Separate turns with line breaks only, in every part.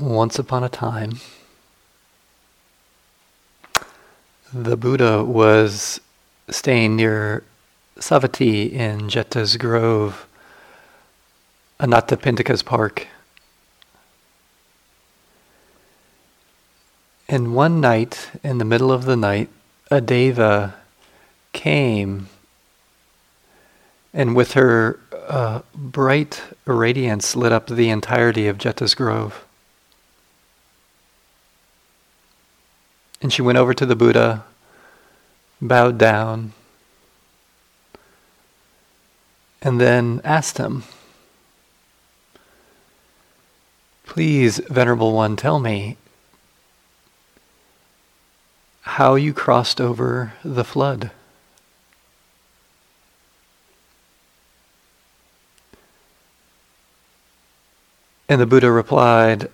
Once upon a time, the Buddha was staying near Savatthi in Jeta's Grove, Anathapindika's park. And one night, in the middle of the night, a deva came and with her uh, bright radiance lit up the entirety of Jeta's Grove. And she went over to the Buddha, bowed down, and then asked him, Please, Venerable One, tell me how you crossed over the flood. And the Buddha replied,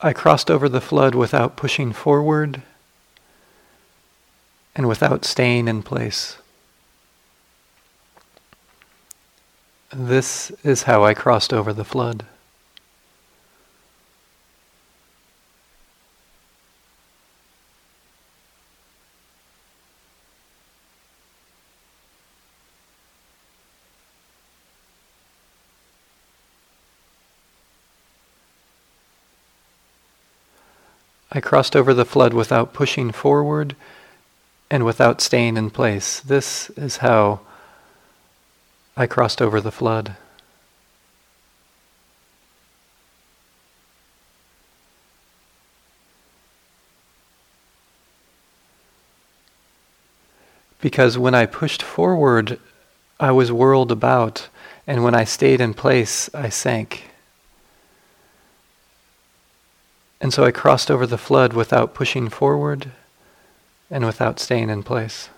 I crossed over the flood without pushing forward and without staying in place. This is how I crossed over the flood. I crossed over the flood without pushing forward and without staying in place. This is how I crossed over the flood. Because when I pushed forward, I was whirled about, and when I stayed in place, I sank. And so I crossed over the flood without pushing forward and without staying in place.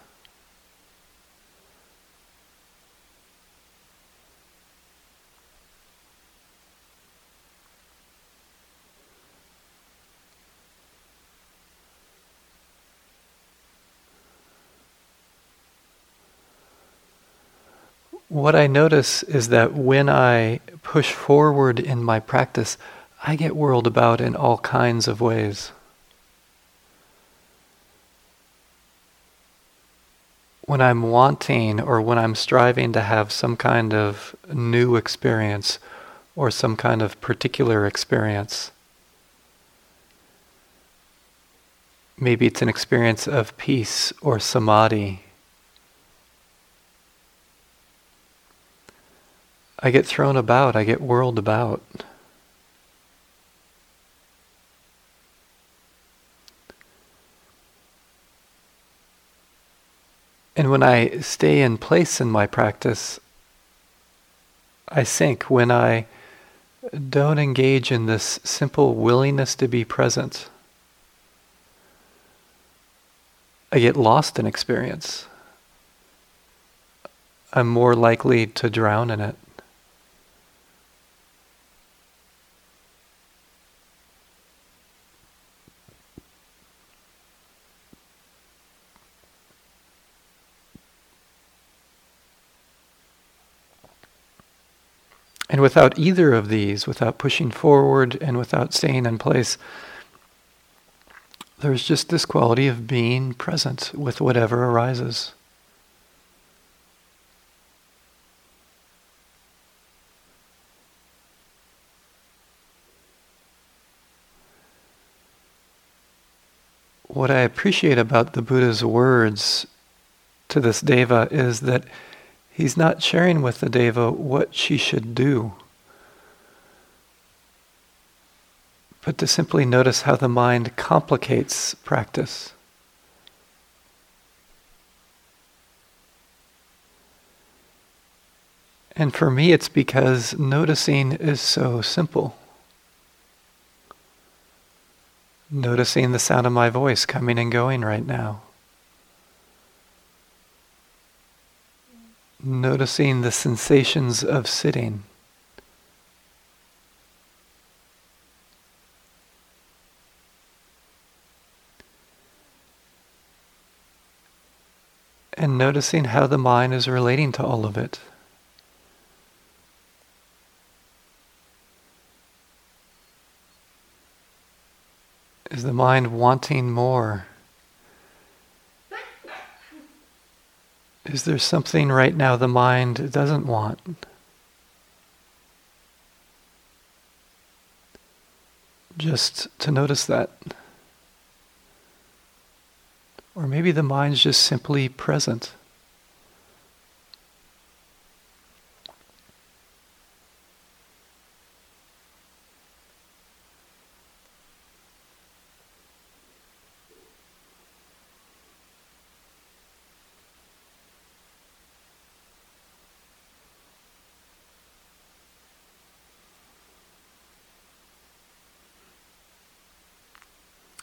What I notice is that when I push forward in my practice, I get whirled about in all kinds of ways. When I'm wanting or when I'm striving to have some kind of new experience or some kind of particular experience, maybe it's an experience of peace or samadhi. I get thrown about, I get whirled about. And when I stay in place in my practice, I sink. When I don't engage in this simple willingness to be present, I get lost in experience. I'm more likely to drown in it. And without either of these, without pushing forward and without staying in place, there's just this quality of being present with whatever arises. What I appreciate about the Buddha's words to this deva is that He's not sharing with the deva what she should do, but to simply notice how the mind complicates practice. And for me, it's because noticing is so simple. Noticing the sound of my voice coming and going right now. Noticing the sensations of sitting. And noticing how the mind is relating to all of it. Is the mind wanting more? Is there something right now the mind doesn't want? Just to notice that. Or maybe the mind's just simply present.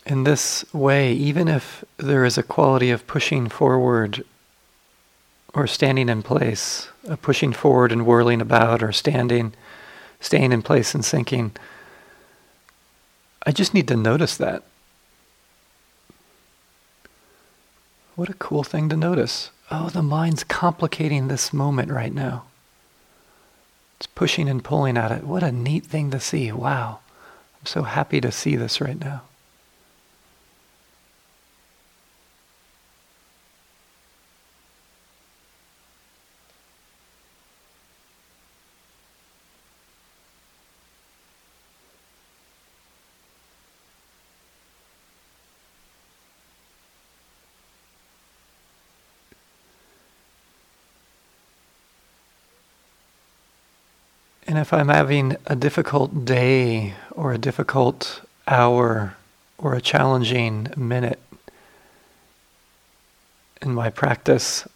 In this way, even if there is a quality of pushing forward or standing in place, pushing forward and whirling about, or standing, staying in place and sinking, I just need to notice that. What a cool thing to notice. Oh, the mind's complicating this moment right now. It's pushing and pulling at it. What a neat thing to see. Wow. I'm so happy to see this right now. And if I'm having a difficult day or a difficult hour or a challenging minute in my practice,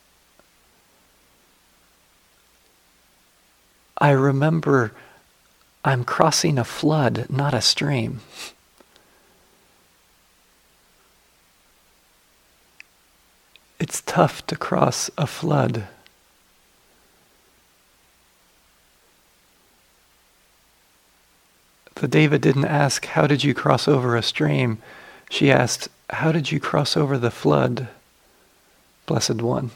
I remember I'm crossing a flood, not a stream. It's tough to cross a flood. The Deva didn't ask, How did you cross over a stream? She asked, How did you cross over the flood, Blessed One?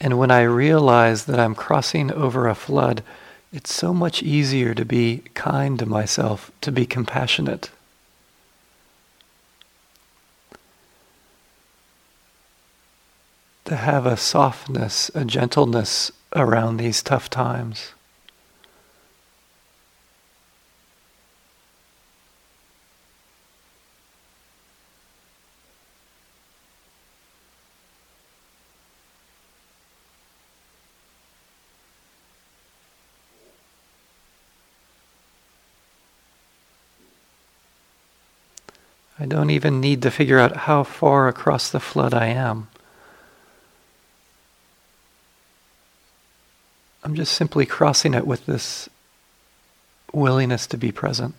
And when I realize that I'm crossing over a flood, it's so much easier to be kind to myself, to be compassionate. To have a softness, a gentleness around these tough times. I don't even need to figure out how far across the flood I am. I'm just simply crossing it with this willingness to be present.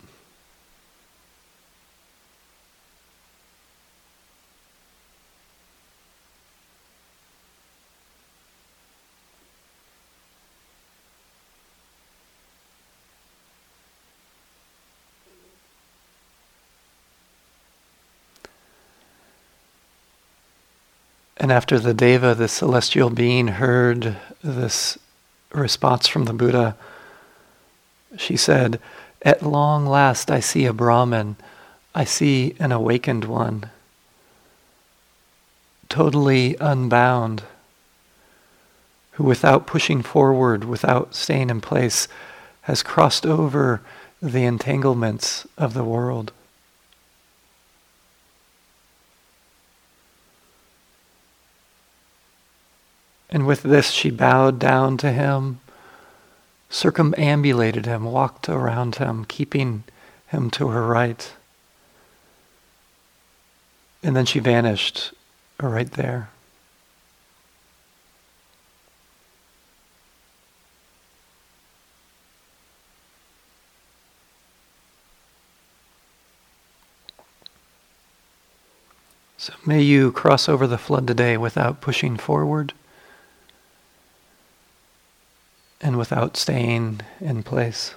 And after the Deva, the celestial being, heard this response from the Buddha, she said, At long last I see a Brahman, I see an awakened one, totally unbound, who without pushing forward, without staying in place, has crossed over the entanglements of the world. And with this, she bowed down to him, circumambulated him, walked around him, keeping him to her right. And then she vanished right there. So may you cross over the flood today without pushing forward and without staying in place.